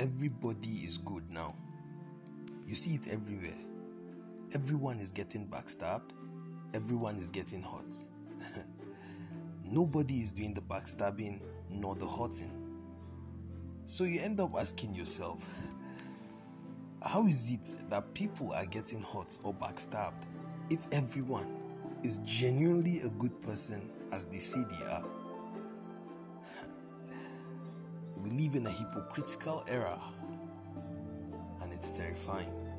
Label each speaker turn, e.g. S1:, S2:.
S1: everybody is good now. You see it everywhere. Everyone is getting backstabbed, everyone is getting hurt. Nobody is doing the backstabbing nor the hurting. So you end up asking yourself, how is it that people are getting hurt or backstabbed if everyone is genuinely a good person as they say they are? Live in a hypocritical era and it's terrifying.